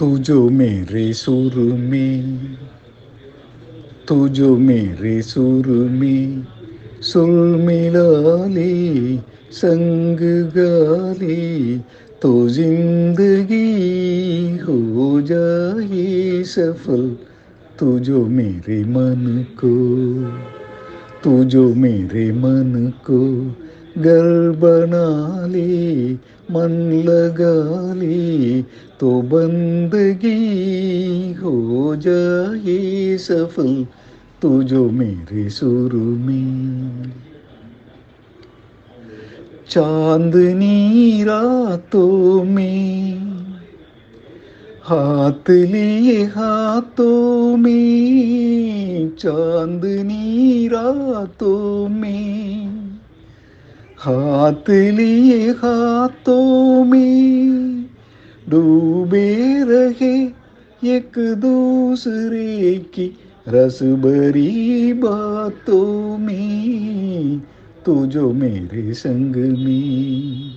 तू जो मेरे सुर में तू जो मेरे सुर में सुर मिला ले, संग गाले तो ज़िंदगी हो जाए सफल। तू जो मेरे मन को तू जो मेरे मन को घर मन लगा ले तो बंदगी हो जाए सफल तू जो मेरे सुर में चांदनी रातों में हाथ लिए हाथों में चांदनी रातों में हाथ लिए हाथों में डूबे रहे एक दूसरे की रस भरी बातों में, तू जो मेरे संग में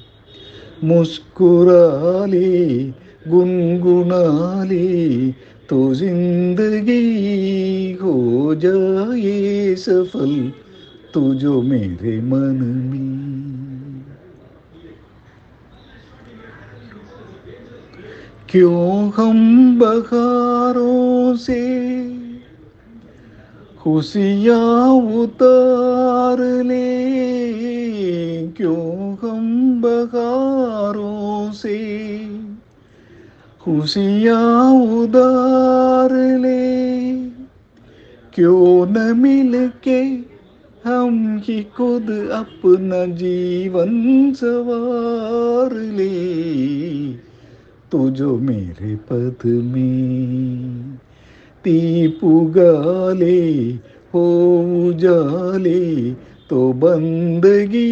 मुस्कुरा ले, गुनगुना ले तो ज़िंदगी हो जाए सफल, तू जो मेरे मन में क्यों हम बहारों से खुशियाँ उतार ले क्यों हम बहारों से खुशियाँ उदार ले क्यों न मिल के हम ही खुद अपना जीवन सवार ले? तू जो मेरे पद में ती पुगाले हो जाले तो बंदगी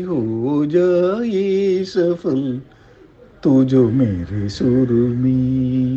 हो जाए सफल। तू जो मेरे सुर में